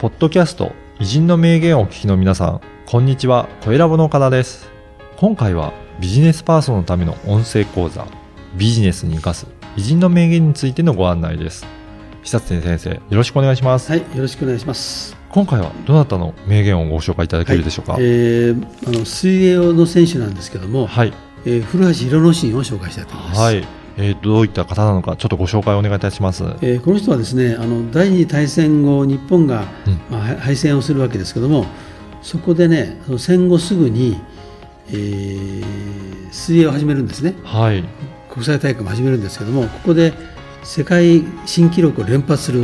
ポッドキャスト偉人の名言をお聞きの皆さん、こんにちは、小ラボの岡田です。今回はビジネスパーソンのための音声講座、ビジネスに生かす偉人の名言についてのご案内です。久常先生、よろしくお願いします。はい、よろしくお願いします。今回はどなたの名言をご紹介いただけるでしょうか、はい、えー、あの水泳の選手なんですけども、はいえー、古橋博之進を紹介したいと思います。はいえー、どういった方なのか、ちょっとご紹介をお願いいたします、えー、この人はですねあの第二次大戦後、日本が、うん、まあ、敗戦をするわけですけども、そこでね、戦後すぐに、えー、水泳を始めるんですね、はい、国際大会も始めるんですけども、ここで世界新記録を連発する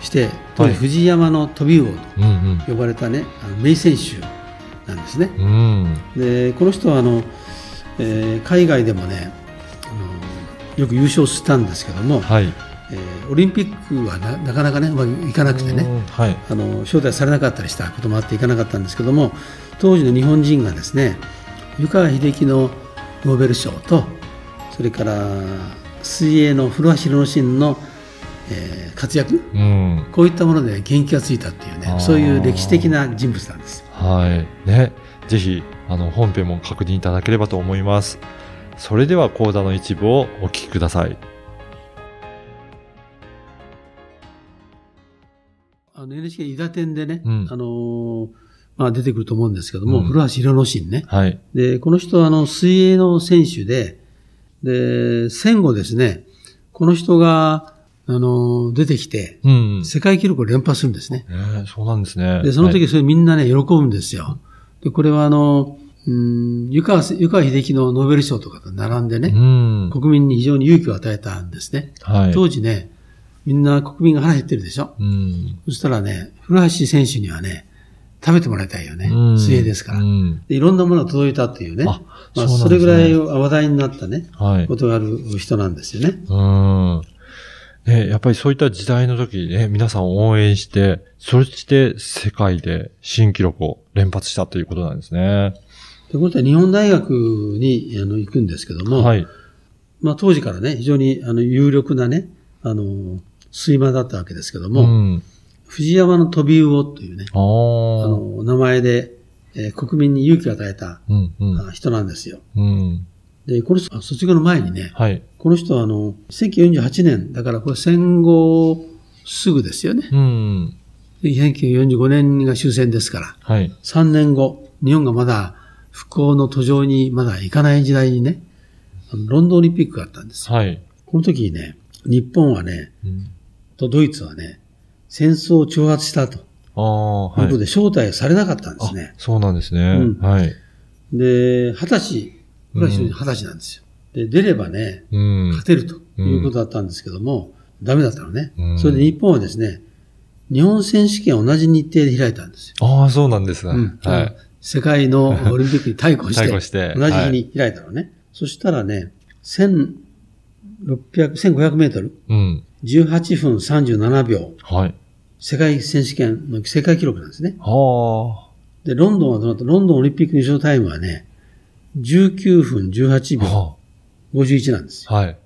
して、当時、藤山の飛び魚と呼ばれたね、あの名選手なんですね。うん、でこの人はあの、えー、海外でもねよく優勝したんですけども、はい。えー、オリンピックはななかなかねうまくいかなくてね、はい、あの招待されなかったりしたこともあっていかなかったんですけども当時の日本人がですね湯川秀樹のノーベル賞とそれから水泳の古橋博之進の、えー、活躍、うん、こういったもので元気がついたっていうねそういう歴史的な人物なんです。はい。ね、ぜひあの本編も確認いただければと思います。それでは講座の一部をお聞きください。あの NHK 伊田店でね、うん、あのー、まあ出てくると思うんですけども、うん、古橋博之進ね。はい。で、この人はあの水泳の選手で、で、戦後ですね、この人が、あの、出てきて、うん、世界記録を連発するんですね。えー、そうなんですね。で、その時それみんなね、喜ぶんですよ。で、これはあの、うん、湯川、湯川秀樹のノーベル賞とかと並んでね、うん、国民に非常に勇気を与えたんですね。はい、当時ね、みんな国民が腹減ってるでしょ。うん、そしたらね、古橋選手にはね、食べてもらいたいよね。うん、水泳ですから、うんで。いろんなものが届いたっていうね。あまあ、それぐらい話題になったね、はい、ことがある人なんですよね。うん。ね、やっぱりそういった時代の時ね、皆さんを応援して、そして世界で新記録を連発したということなんですね。ということは日本大学にあの行くんですけども、はい。まあ当時からね、非常にあの有力なね、あの、睡魔だったわけですけども、うん、藤山の飛び魚というね、あの名前で、えー、国民に勇気を与えた、うんうん、人なんですよ。うん、で、この人、卒業の前にね、はい、この人はあの、1948年、だからこれ戦後すぐですよね。うん、1945年が終戦ですから、はい、3年後、日本がまだ復興の途上にまだ行かない時代にね、ロンドンオリンピックがあったんですよ。はい。この時にね、日本はね、うん、とドイツはね、戦争を挑発したと。ああ、はい。ということで招待されなかったんですね。そうなんですね。うん、はい。で、二十歳、ぐらい二十歳なんですよ。で、出ればね、うん、勝てるということだったんですけども、うん、ダメだったのね、うん。それで日本はですね、日本選手権同じ日程で開いたんですよ。ああ、そうなんですね。うん、はい。世界のオリンピックに対抗して、して同じ日に開いたのね。はい、そしたらね、1600、1500メートル、うん、18分37秒。はい。世界選手権の世界記録なんですね。はあ。で、ロンドンはどうなった？ロンドンオリンピック優勝タイムはね、19分18秒51なんですよ。はい。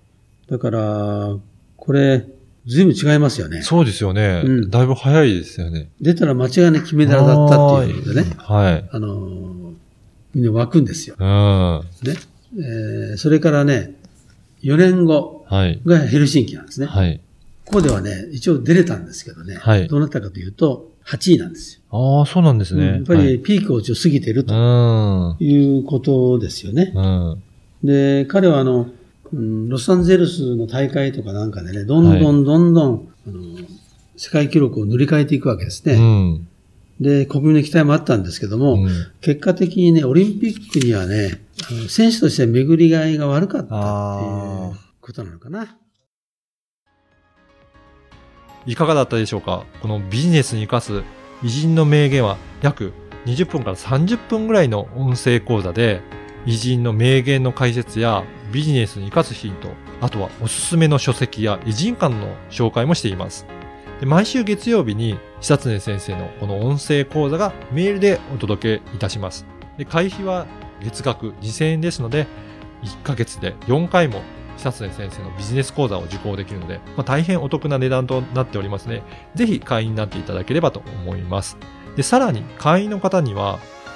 だから、これ、ずいぶん違いますよね。そうですよね。うん、だいぶ早いですよね。出たら間違いなく金メダルだったっていうことでね。はい。あのー、みんな湧くんですよ。うん。ね。えー、それからね、4年後がヘルシンキなんですね。はい。ここではね、一応出れたんですけどね。はい。どうなったかというと、8位なんですよ。ああ、そうなんですね。うん、やっぱりピークを一応過ぎてるということですよね。うん。で、彼はあの、うん、ロサンゼルスの大会とかなんかでね、どんどんどんどん、はい、あの世界記録を塗り替えていくわけですね。うん、で、国民の期待もあったんですけども、うん、結果的にね、オリンピックにはね、あの選手として巡りがいが悪かったっていうことなのかな。いかがだったでしょうか？このビジネスに生かす偉人の名言は約20分から30分ぐらいの音声講座で偉人の名言の解説やビジネスに生かすヒント、あとはおすすめの書籍や偉人館の紹介もしています。で毎週月曜日に久常先生のこの音声講座がメールでお届けいたします。で会費は月額2000円ですので、1ヶ月で4回も久常先生のビジネス講座を受講できるので、まあ、大変お得な値段となっておりますね。ぜひ会員になっていただければと思います。で、さらに会員の方には、